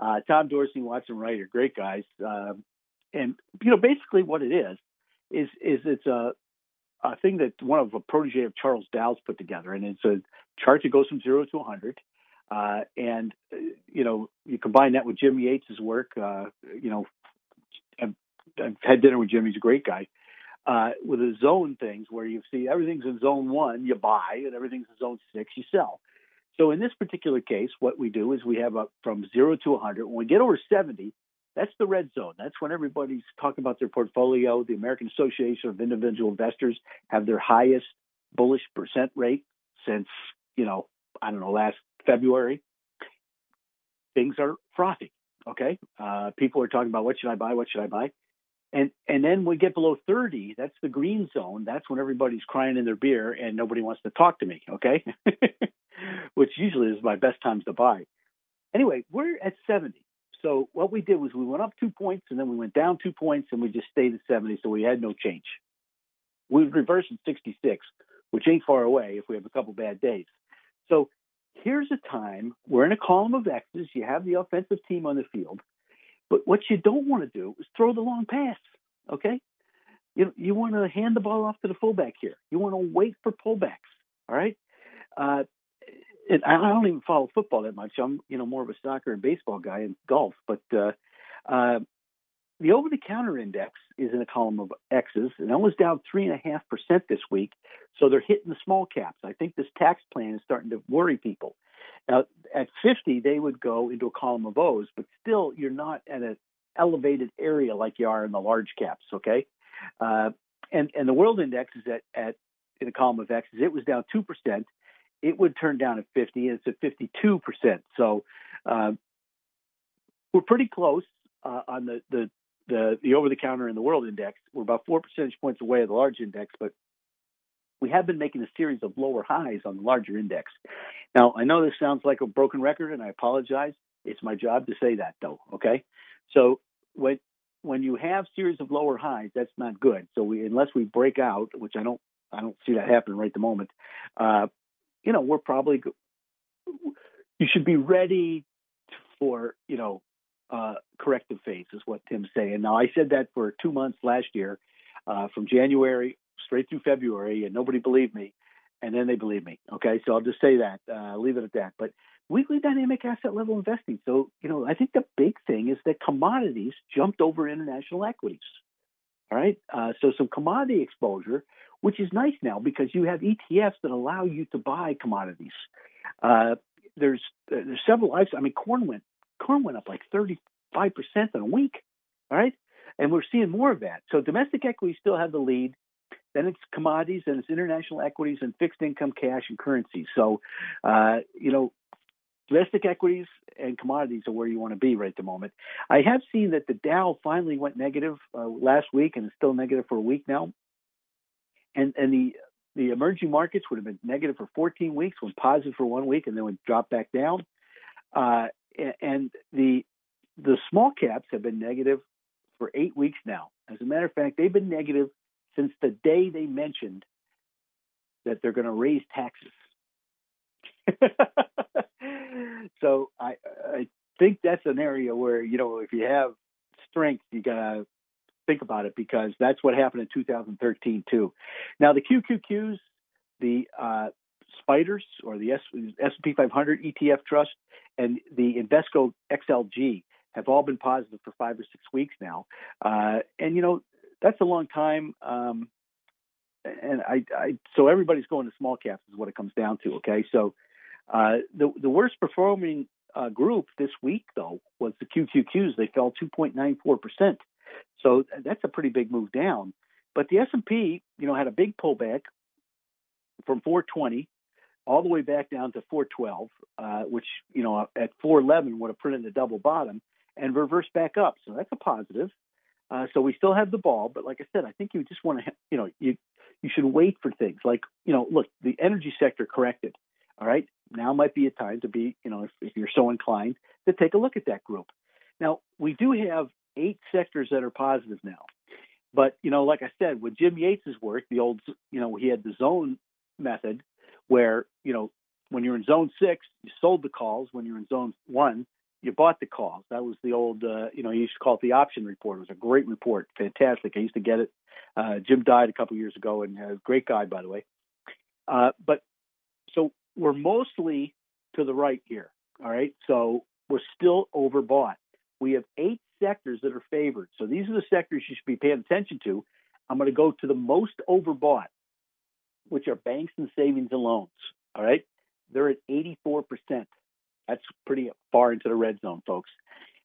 Uh, Tom Dorsey, Watson Wright are great guys, uh, and you know basically what it is is is it's a a thing that one of a protege of Charles Dow's put together, and it's a chart that goes from zero to 100. Uh, and uh, you know, you combine that with Jim Yates's work. Uh, you know, I've, I've, had dinner with Jim; he's a great guy. Uh, with the zone things, where you see everything's in zone one, you buy, and everything's in zone six, you sell. So in this particular case, what we do is we have a from zero to 100. When we get over 70, that's the red zone. That's when everybody's talking about their portfolio. The American Association of Individual Investors have their highest bullish percent rate since, you know, I don't know, last February. Things are frothy. Okay. Uh, people are talking about what should I buy? What should I buy? And and then we get below 30, that's the green zone. That's when everybody's crying in their beer and nobody wants to talk to me. Okay. *laughs* Which usually is my best times to buy. Anyway, we're at 70. So what we did was we went up two points and then we went down two points and we just stayed at 70. So we had no change. We reversed at 66, which ain't far away if we have a couple bad days. So here's a time we're in a column of X's. You have the offensive team on the field, but what you don't want to do is throw the long pass. Okay, you you want to hand the ball off to the fullback here. You want to wait for pullbacks. All right. Uh, it, I don't even follow football that much. I'm, you know, more of a soccer and baseball guy and golf. But uh, uh, the over-the-counter index is in a column of X's, and that was down three and a half percent this week. So they're hitting the small caps. I think this tax plan is starting to worry people. Now, at 50, they would go into a column of O's, but still, you're not at an elevated area like you are in the large caps. Okay, uh, and and the world index is at at in a column of X's. It was down two percent it would turn down at 50, and it's at 52 percent. So uh, we're pretty close uh, on the the the, the over the counter and the world index. We're about four percentage points away of the large index, but we have been making a series of lower highs on the larger index. Now, I know this sounds like a broken record, and I apologize. It's my job to say that, though. Okay, so when when you have series of lower highs, that's not good. So we, unless we break out, which I don't, I don't see that happening right the moment. Uh, you know, we're probably you should be ready for you know uh, corrective phase is what Tim's saying. Now I said that for two months last year, uh, from January straight through February, and nobody believed me, and then they believe me. Okay, so I'll just say that, uh, leave it at that. But weekly dynamic asset level investing. So you know, I think the big thing is that commodities jumped over international equities. All right, uh, so some commodity exposure which is nice now because you have ETFs that allow you to buy commodities. Uh, there's there's several. I mean, corn went corn went up like 35 percent in a week. All right, and we're seeing more of that. So domestic equities still have the lead. Then it's commodities, and it's international equities and fixed income, cash, and currency. So, uh, you know, domestic equities and commodities are where you want to be right at the moment. I have seen that the Dow finally went negative uh, last week and is still negative for a week now and and the the emerging markets would have been negative for 14 weeks, went positive for one week, and then would drop back down. Uh, and the the small caps have been negative for eight weeks now. As a matter of fact, they've been negative since the day they mentioned that they're going to raise taxes. *laughs* so I I think that's an area where you know if you have strength, you gotta think about it because that's what happened in 2013 too. Now the QQQs, the uh, spiders or the S&P 500 ETF trust, and the Invesco XLG have all been positive for five or six weeks now, uh, and you know that's a long time. Um, and I, I, so everybody's going to small caps is what it comes down to. Okay, so uh, the the worst performing uh, group this week though was the QQQs. They fell 2.94 percent. So that's a pretty big move down. But the S&P, you know, had a big pullback from 420 all the way back down to 412, uh, which you know at 411 would have printed a double bottom and reversed back up. So that's a positive. Uh, so we still have the ball, but like I said, I think you just want to, you know, you you should wait for things like, you know, look, the energy sector corrected. All right, now might be a time to be, you know, if, if you're so inclined, to take a look at that group. Now we do have eight sectors that are positive now, but you know, like I said, with Jim Yates's work, the old, you know, he had the zone method where, you know, when you're in zone six, you sold the calls. When you're in zone one, you bought the calls. That was the old, uh, you know, you used to call it the option report. It was a great report, fantastic. I used to get it. Uh, Jim died a couple years ago, and a great guy, by the way. Uh, but so we're mostly to the right here. All right, so we're still overbought. We have eight sectors that are favored. So these are the sectors you should be paying attention to. I'm going to go to the most overbought, which are banks and savings and loans. All right, they're at 84 percent. That's pretty far into the red zone, folks.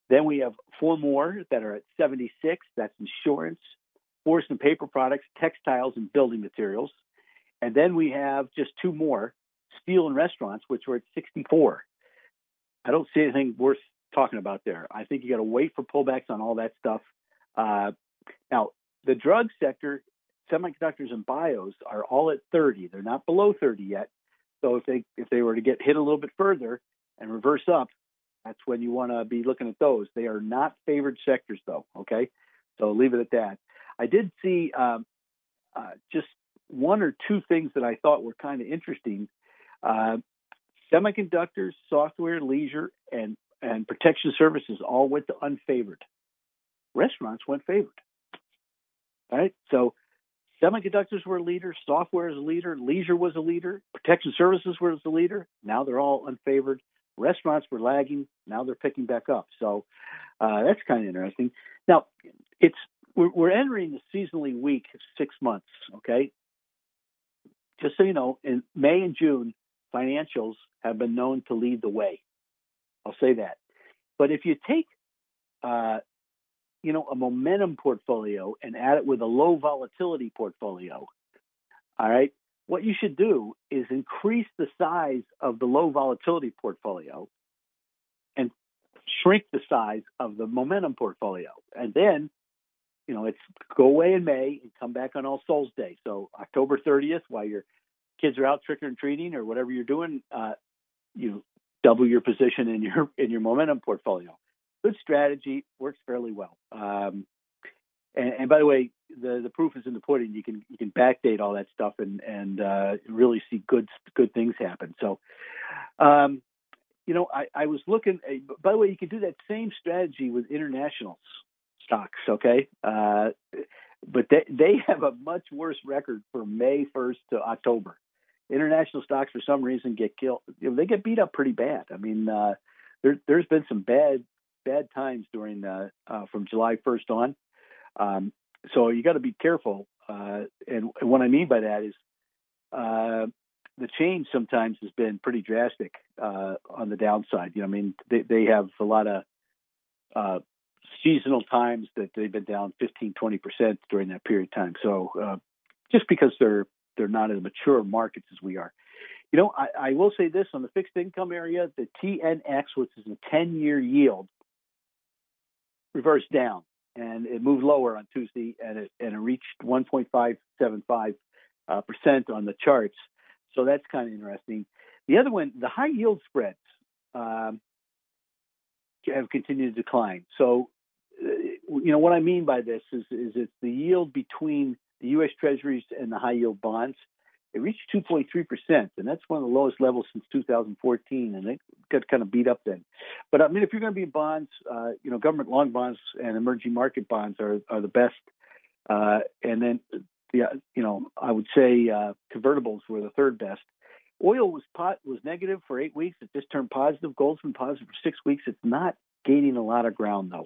Then we have four more that are at 76. That's insurance, forest and paper products, textiles, and building materials. And then we have just two more, steel and restaurants, which are at 64. I don't see anything worth talking about there. I think you got to wait for pullbacks on all that stuff. Uh, now, the drug sector, semiconductors and bios are all at 30. They're not below 30 yet. So if they if they were to get hit a little bit further, and reverse up, that's when you want to be looking at those. They are not favored sectors, though. Okay, so leave it at that. I did see um, uh, just one or two things that I thought were kind of interesting. Uh, semiconductors, software, leisure, and and protection services all went to unfavored. Restaurants went favored. All right, so semiconductors were a leader, software is a leader, leisure was a leader, protection services was a leader. Now they're all unfavored. Restaurants were lagging. Now they're picking back up. So uh, that's kind of interesting. Now it's we're, we're entering the seasonally weak six months. Okay, just so you know, in May and June, financials have been known to lead the way. I'll say that. But if you take, uh, you know, a momentum portfolio and add it with a low volatility portfolio, all right, what you should do is increase the size of the low volatility portfolio and shrink the size of the momentum portfolio. And then, you know, it's go away in May and come back on All Souls Day. So October 30th, while your kids are out trick or treating or whatever you're doing, uh, you double your position in your in your momentum portfolio. Good strategy, works fairly well. Um, and, and, by the way, the the proof is in the pudding. You can you can backdate all that stuff and and uh, really see good good things happen. So, um, you know, I, I was looking. Uh, by the way, you can do that same strategy with international stocks. Okay, uh, but they they have a much worse record for May first to October. International stocks, for some reason, get killed. You know, they get beat up pretty bad. I mean, uh, there, has been some bad bad times during uh, from July 1st on. Um, so you got to be careful. Uh, and, and, what I mean by that is uh, the change sometimes has been pretty drastic uh, on the downside. You know, I mean, they, they have a lot of uh, seasonal times that they've been down 15, 20 percent during that period of time. So uh, just because they're they're not as mature markets as we are. You know, I, I will say this on the fixed income area, the TNX, which is a 10 year yield, reversed down and it moved lower on Tuesday, and it and it reached 1.575 uh, percent on the charts. So that's kind of interesting. The other one, the high yield spreads um, have continued to decline. So, uh, you know what I mean by this is is it's the yield between the U.S. Treasuries and the high yield bonds it reached 2.3 percent, and that's one of the lowest levels since 2014, and it got kind of beat up then. But I mean, if you're going to be in bonds, uh, you know, government long bonds and emerging market bonds are are the best, uh, and then the you know I would say uh, convertibles were the third best. Oil was pot was negative for eight weeks. It just turned positive. Gold's been positive for six weeks. It's not gaining a lot of ground though.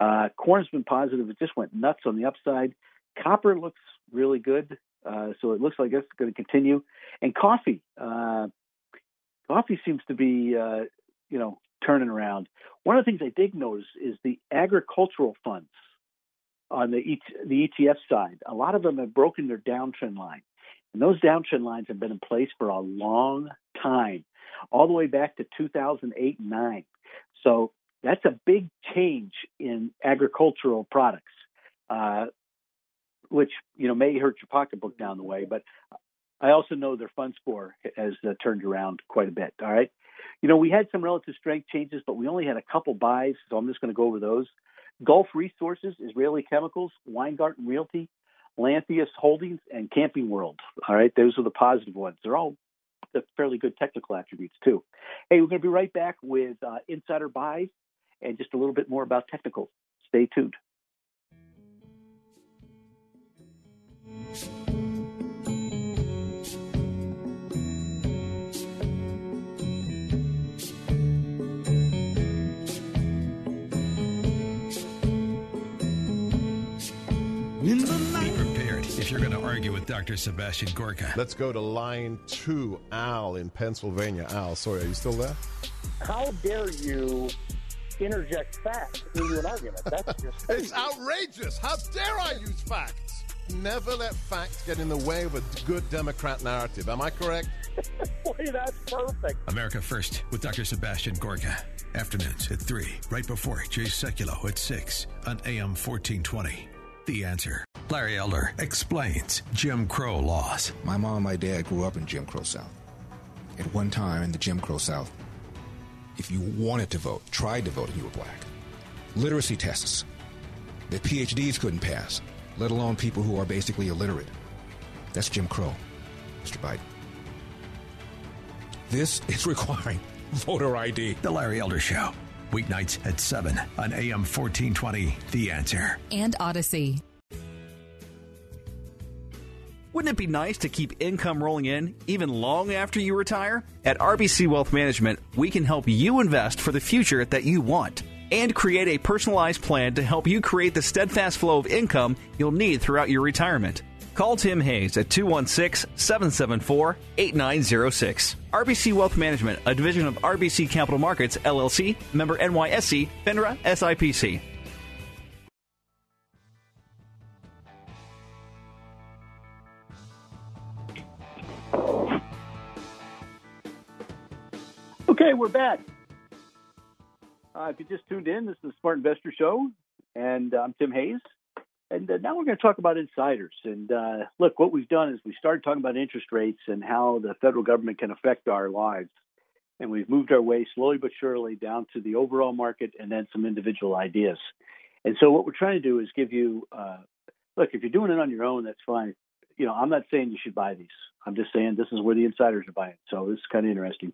Uh, corn's been positive. It just went nuts on the upside. Copper looks really good. Uh, so it looks like it's going to continue. And coffee, uh, coffee seems to be, uh, you know, turning around. One of the things I did notice is the agricultural funds on the the ETF side. A lot of them have broken their downtrend line, and those downtrend lines have been in place for a long time, all the way back to 2008 and nine. So that's a big change in agricultural products. uh, which you know may hurt your pocketbook down the way. But I also know their fund score has uh, turned around quite a bit. All right, you know we had some relative strength changes, but we only had a couple buys, so I'm just going to go over those. Gulf Resources, Israeli Chemicals, Weingarten Realty, Lantheus Holdings, and Camping World. All right, those are the positive ones. They're all the fairly good technical attributes too. Hey, we're going to be right back with uh, insider buys and just a little bit more about technicals. Stay tuned. If you're going to argue with Dr. Sebastian Gorka. Let's go to line two, Al in Pennsylvania. Al, sorry, are you still there? How dare you interject facts into an argument? That's just *laughs* It's outrageous. How dare I use facts? Never let facts get in the way of a good Democrat narrative. Am I correct? Boy, that's perfect. America First with Dr. Sebastian Gorka. Afternoons at 3, right before Jay Sekulow at 6 on AM 1420. The answer. Larry Elder explains Jim Crow laws. My mom and my dad grew up in Jim Crow South. At one time in the Jim Crow South, if you wanted to vote, tried to vote, and you were black, literacy tests that PhDs couldn't pass, let alone people who are basically illiterate. That's Jim Crow, Mr. Biden. This *laughs* is requiring *laughs* voter ID. The Larry Elder Show. Weeknights at 7 on AM 1420. The answer. And Odyssey. Wouldn't it be nice to keep income rolling in even long after you retire? At RBC Wealth Management, we can help you invest for the future that you want and create a personalized plan to help you create the steadfast flow of income you'll need throughout your retirement. Call Tim Hayes at 216 774 8906. RBC Wealth Management, a division of RBC Capital Markets, LLC, member NYSE, FINRA, SIPC. Okay, we're back. Uh, if you just tuned in, this is the Smart Investor Show, and I'm Tim Hayes. And uh, now we're going to talk about insiders. And uh, look, what we've done is we started talking about interest rates and how the federal government can affect our lives. And we've moved our way slowly but surely down to the overall market and then some individual ideas. And so, what we're trying to do is give you uh, look, if you're doing it on your own, that's fine. You know, I'm not saying you should buy these. I'm just saying this is where the insiders are buying. So, this is kind of interesting.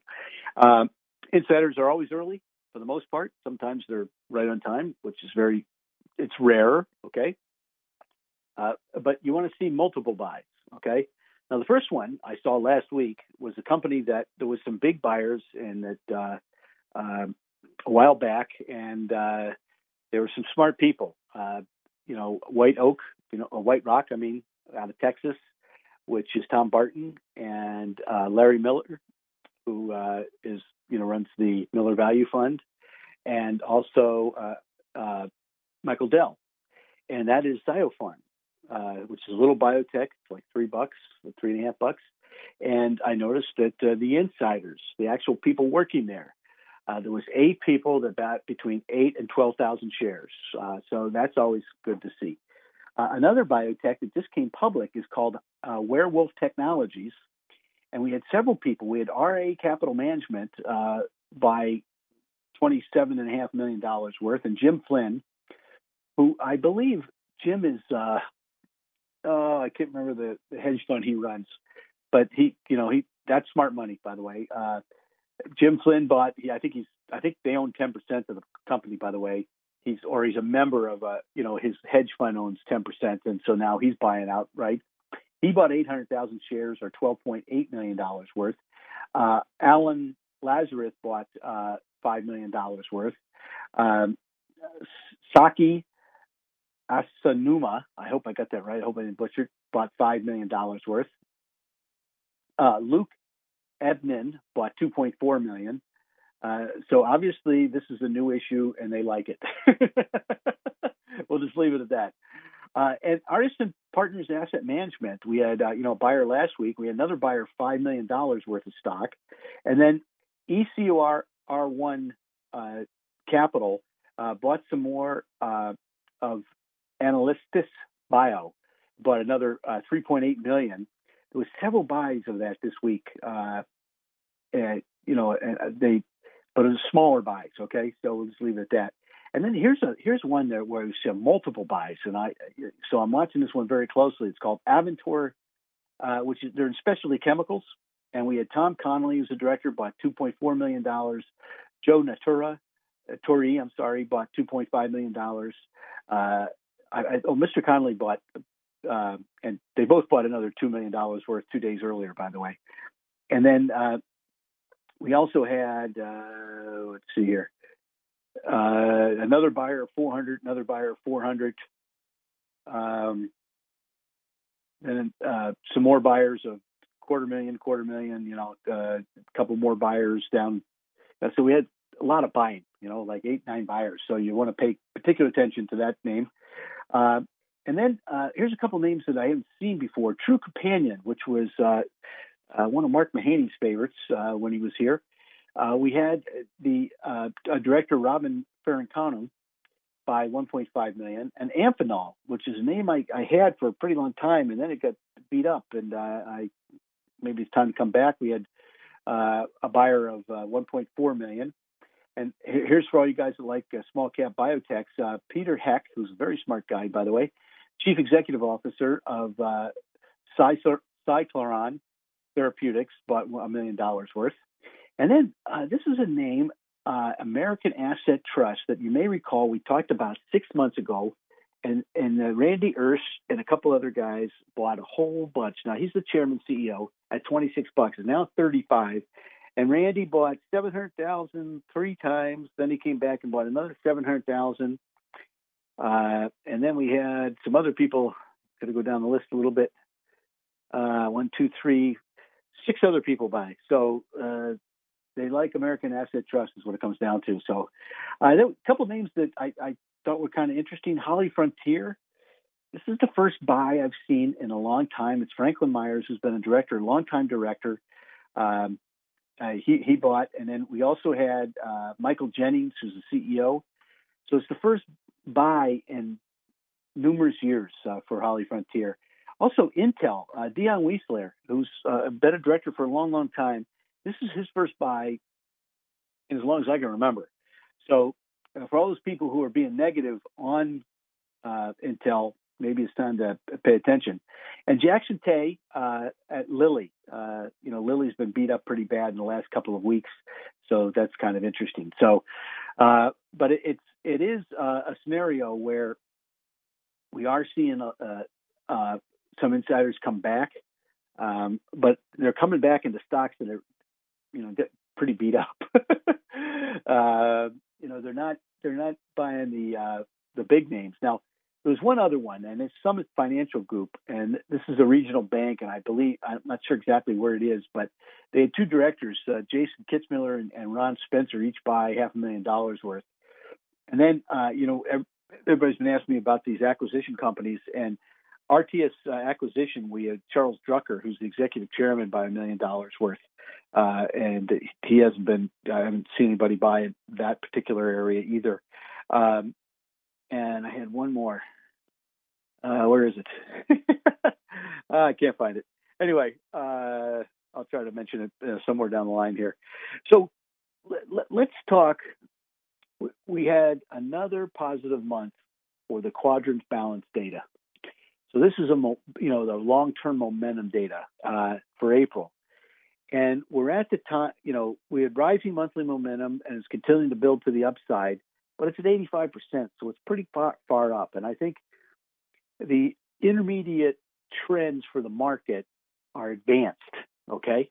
Um, insiders are always early for the most part. Sometimes they're right on time, which is very, it's rare. Okay. Uh, but you want to see multiple buys. Okay. Now, the first one I saw last week was a company that there was some big buyers and that uh, uh, a while back, and uh, there were some smart people. Uh, you know, White Oak, you know, White Rock, I mean, out of Texas, which is Tom Barton and uh, Larry Miller, who is you know runs the Miller Value Fund, and also Michael Dell, and that is Cyopharm uh, which is a little biotech. It's like three bucks, three and a half bucks. And I noticed that uh, the insiders, the actual people working there, uh, there was eight people that bought between eight and twelve thousand shares. Uh, so that's always good to see. Uh, another biotech that just came public is called uh, Werewolf Technologies, and we had several people. We had RA Capital Management uh, by and a half million dollars worth, and Jim Flynn, who I believe Jim is uh, oh, I can't remember the, the hedge fund he runs, but he, you know, he that's smart money, by the way. Uh, Jim Flynn bought. He, I think he's. I think they own ten percent of the company, by the way. He's or he's a member of a. You know, his hedge fund owns ten percent, and so now he's buying out. Right. He bought eight hundred thousand shares, or twelve point eight million dollars worth. Uh, Alan Lazarus bought uh, five million dollars worth. Um, Saki Asanuma, I hope I got that right. I hope I didn't butcher. Bought five million dollars worth. Uh, Luke Evnin bought 2.4 million. Uh, so obviously this is a new issue and they like it. *laughs* we'll just leave it at that. Uh, and Artisan Partners Asset Management, we had uh, you know a buyer last week. We had another buyer five million dollars worth of stock, and then ECR R1 uh, Capital uh, bought some more uh, of Analystis Bio bought another uh, 3.8 million. There was several buys of that this week. And, you know, and they, but it was smaller buys. Okay, so we'll just leave it at that. And then here's a here's one there where we see multiple buys, and I so I'm watching this one very closely. It's called Avantor, uh, which is they're in specialty chemicals, and we had Tom Connolly who's the director bought 2.4 million dollars. Joe Natura, uh, Tori, I'm sorry, bought 2.5 million dollars. Uh, oh, Mr. Connolly bought, uh, and they both bought another two million dollars worth two days earlier, by the way. And then uh, we also had, uh, let's see here, uh, another buyer of 400, another buyer of 400. Um, and uh, some more buyers of quarter million, quarter million, you know, uh, a couple more buyers down. Uh, so we had a lot of buying, you know, like eight, nine buyers. So you want to pay particular attention to that name. Uh, and then uh, here's a couple names that I haven't seen before. Trupanion, which was uh, uh, one of Mark Mahaney's favorites uh, when he was here. Uh, we had the uh, director Robin Ferracone by 1.5 million, and Amphenol, which is a name I, I, had for a pretty long time, and then it got beat up, and uh, I maybe it's time to come back. We had uh, a buyer of uh, 1.4 million. And here's for all you guys that like small cap biotechs. Peter Hecht, who's a very smart guy, by the way, chief executive officer of uh, Cyclerion Therapeutics, bought a million dollars worth. And then uh, this is a name, uh, American Asset Trust, that you may recall we talked about six months ago. And, and uh, Randy Ursch and a couple other guys bought a whole bunch. Now he's the chairman CEO at 26 bucks. It's now 35. And Randy bought 700,000 three times. Then he came back and bought another 700,000. Uh, and then we had some other people. Got to go down the list a little bit. Uh, one, two, three, six other people buy. So uh, they like American Asset Trust is what it comes down to. So uh, a couple names that I, I thought were kind of interesting. HollyFrontier. This is the first buy I've seen in a long time. It's Franklin Myers, who's been a director, a longtime director. Um, uh, he, he bought, and then we also had uh, Michael Jennings, who's the CEO. So it's the first buy in numerous years uh, for HollyFrontier. Also, Intel, uh, Dion Weisler, who's uh, been a director for a long, long time. This is his first buy as long as I can remember. So, uh, for all those people who are being negative on uh, Intel, maybe it's time to pay attention. And Jackson Tai uh, at Lilly, uh, you know, Lilly's been beat up pretty bad in the last couple of weeks, so that's kind of interesting. So, uh, but it, it's it is uh, a scenario where we are seeing some insiders come back, um, but they're coming back into stocks that are you know get pretty beat up. *laughs* uh, you know they're not they're not buying the uh, the big names now. There's one other one, and it's Summit Financial Group, and this is a regional bank, and I believe I'm not sure exactly where it is, but they had two directors, uh, Jason Kitzmiller and, and, Ron Spencer, each buy half a million dollars worth. And then, uh, you know, everybody's been asking me about these acquisition companies, and RTS uh, acquisition, we had Charles Drucker, who's the executive chairman, by a million dollars worth. Uh, and he hasn't been, I haven't seen anybody buy that particular area either. Um, and I had one more. Uh, where is it? *laughs* I can't find it. Anyway, uh, I'll try to mention it uh, somewhere down the line here. So let, let's talk. We had another positive month for the quadrant balance data. So this is a you know the long-term momentum data uh, for April, and we're at the time, you know, we had rising monthly momentum and it's continuing to build to the upside, but it's at 85%. So it's pretty far, far up. And I think the intermediate trends for the market are advanced. Okay.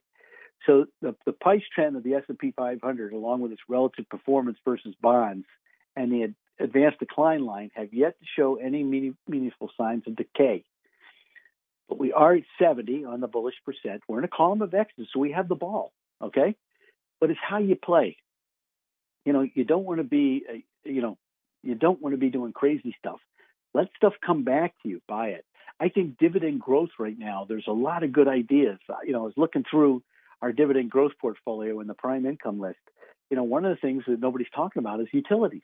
So the, the price trend of the S&P 500, along with its relative performance versus bonds and the advanced decline line have yet to show any meaningful signs of decay but we are at 70 on the bullish percent. We're in a column of X's, so we have the ball, okay? But it's how you play. You know, you don't want to be, uh, you know, you don't want to be doing crazy stuff. Let stuff come back to you. Buy it. I think dividend growth right now. There's a lot of good ideas. You know, I was looking through our dividend growth portfolio in the prime income list. You know, one of the things that nobody's talking about is utilities.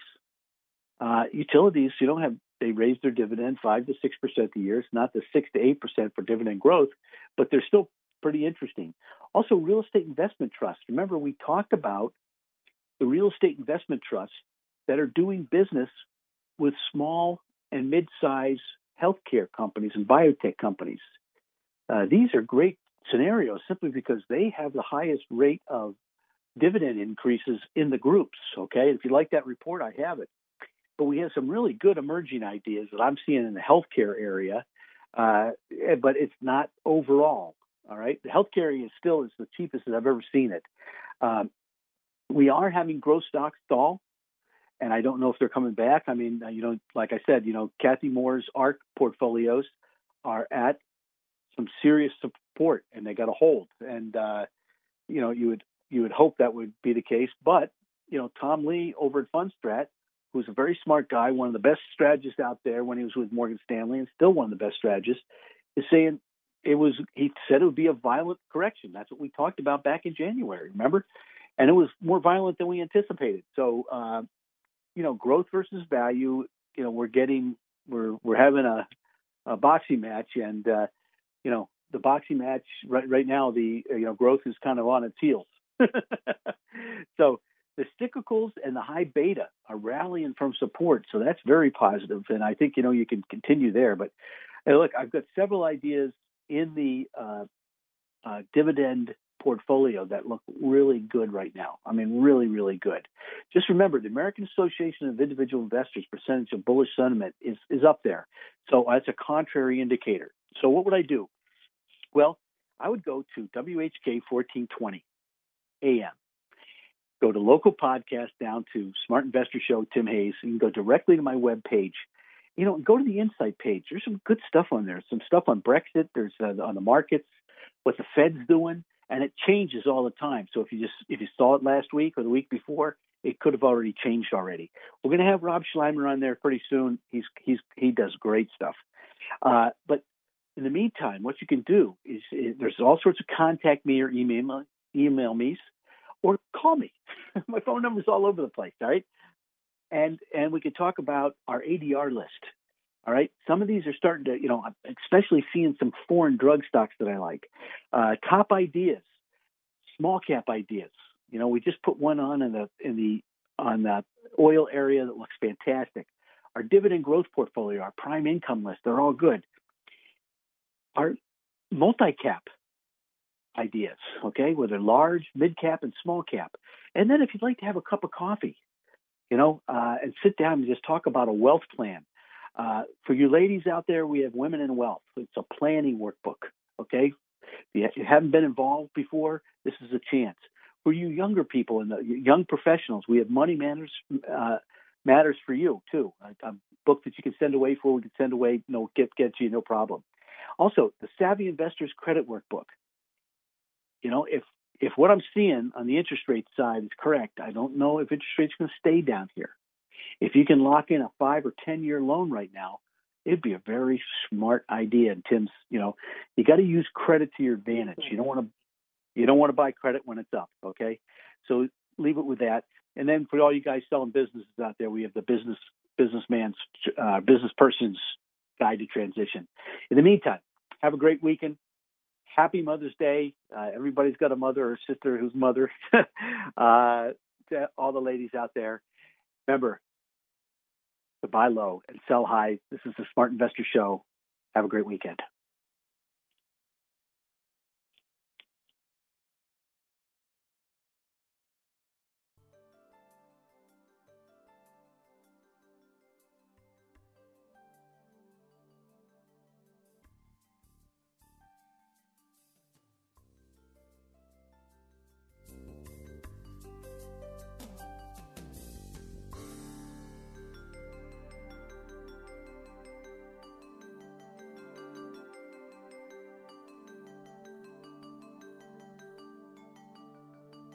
Uh, utilities, you don't have they raised their dividend five to six percent a year. It's not the six to eight percent for dividend growth, but they're still pretty interesting. Also, real estate investment trusts. Remember, we talked about the real estate investment trusts that are doing business with small and mid-sized healthcare companies and biotech companies. Uh, these are great scenarios simply because they have the highest rate of dividend increases in the groups. Okay, if you like that report, I have it. But we have some really good emerging ideas that I'm seeing in the healthcare area, uh, but it's not overall. All right, the healthcare area still is the cheapest that I've ever seen it. Um, we are having growth stocks stall, and I don't know if they're coming back. I mean, you know, like I said, you know, Kathy Moore's ARK portfolios are at some serious support, and they got a hold. And uh, you know, you would you would hope that would be the case. But you know, Tom Lee over at Fundstrat, who's a very smart guy, one of the best strategists out there when he was with Morgan Stanley, and still one of the best strategists, is saying it was. He said it would be a violent correction. That's what we talked about back in January. Remember? And it was more violent than we anticipated. So, uh, you know, growth versus value. You know, we're getting we're we're having a, a boxing match, and uh, you know, the boxing match right right now, the you know growth is kind of on its heels. *laughs* so the cyclicals and the high beta are rallying from support, so that's very positive, and I think you know you can continue there. But look, I've got several ideas in the uh, uh, dividend portfolio that look really good right now. I mean, really, really good. Just remember, the American Association of Individual Investors percentage of bullish sentiment is is up there, so that's a contrary indicator. So what would I do? Well, I would go to WHK 1420 AM. Go to local podcast down to Smart Investor Show, Tim Hayes. You can go directly to my web page. You know, go to the insight page. There's some good stuff on there. Some stuff on Brexit. There's uh, on the markets, what the Fed's doing, and it changes all the time. So if you just if you saw it last week or the week before, it could have already changed already. We're going to have Rob Sluymer on there pretty soon. He's he's he does great stuff. Uh, but in the meantime, what you can do is, is there's all sorts of contact me or email email me or call me. *laughs* My phone number's all over the place, all right? And and we could talk about our ADR list. All right. Some of these are starting to, you know, especially seeing some foreign drug stocks that I like. Uh, top ideas, small cap ideas. You know, we just put one on in the in the on the oil area that looks fantastic. Our dividend growth portfolio, our prime income list, they're all good. Our multi cap ideas, okay, whether large, mid cap, and small cap. And then if you'd like to have a cup of coffee, you know, uh, and sit down and just talk about a wealth plan. Uh, for you ladies out there, we have Women in Wealth. It's a planning workbook, okay? If you haven't been involved before, this is a chance. For you younger people and the young professionals, we have Money Matters uh, Matters for you too. A, a, book that you can send away for, we can send away, no get get you, no problem. Also, the Savvy Investors Credit Workbook you know, if if what I'm seeing on the interest rate side is correct, I don't know if interest rates going to stay down here. If you can lock in a five or ten year loan right now, it'd be a very smart idea. And Tim's, you know, you got to use credit to your advantage. You don't want to you don't want to buy credit when it's up. Okay, so leave it with that. And then for all you guys selling businesses out there, we have the business businessman's uh, business person's guide to transition. In the meantime, have a great weekend happy Mother's Day. Uh, everybody's got a mother or sister who's mother. *laughs* uh, to all the ladies out there, remember to buy low and sell high. This is the Smart Investor Show. Have a great weekend.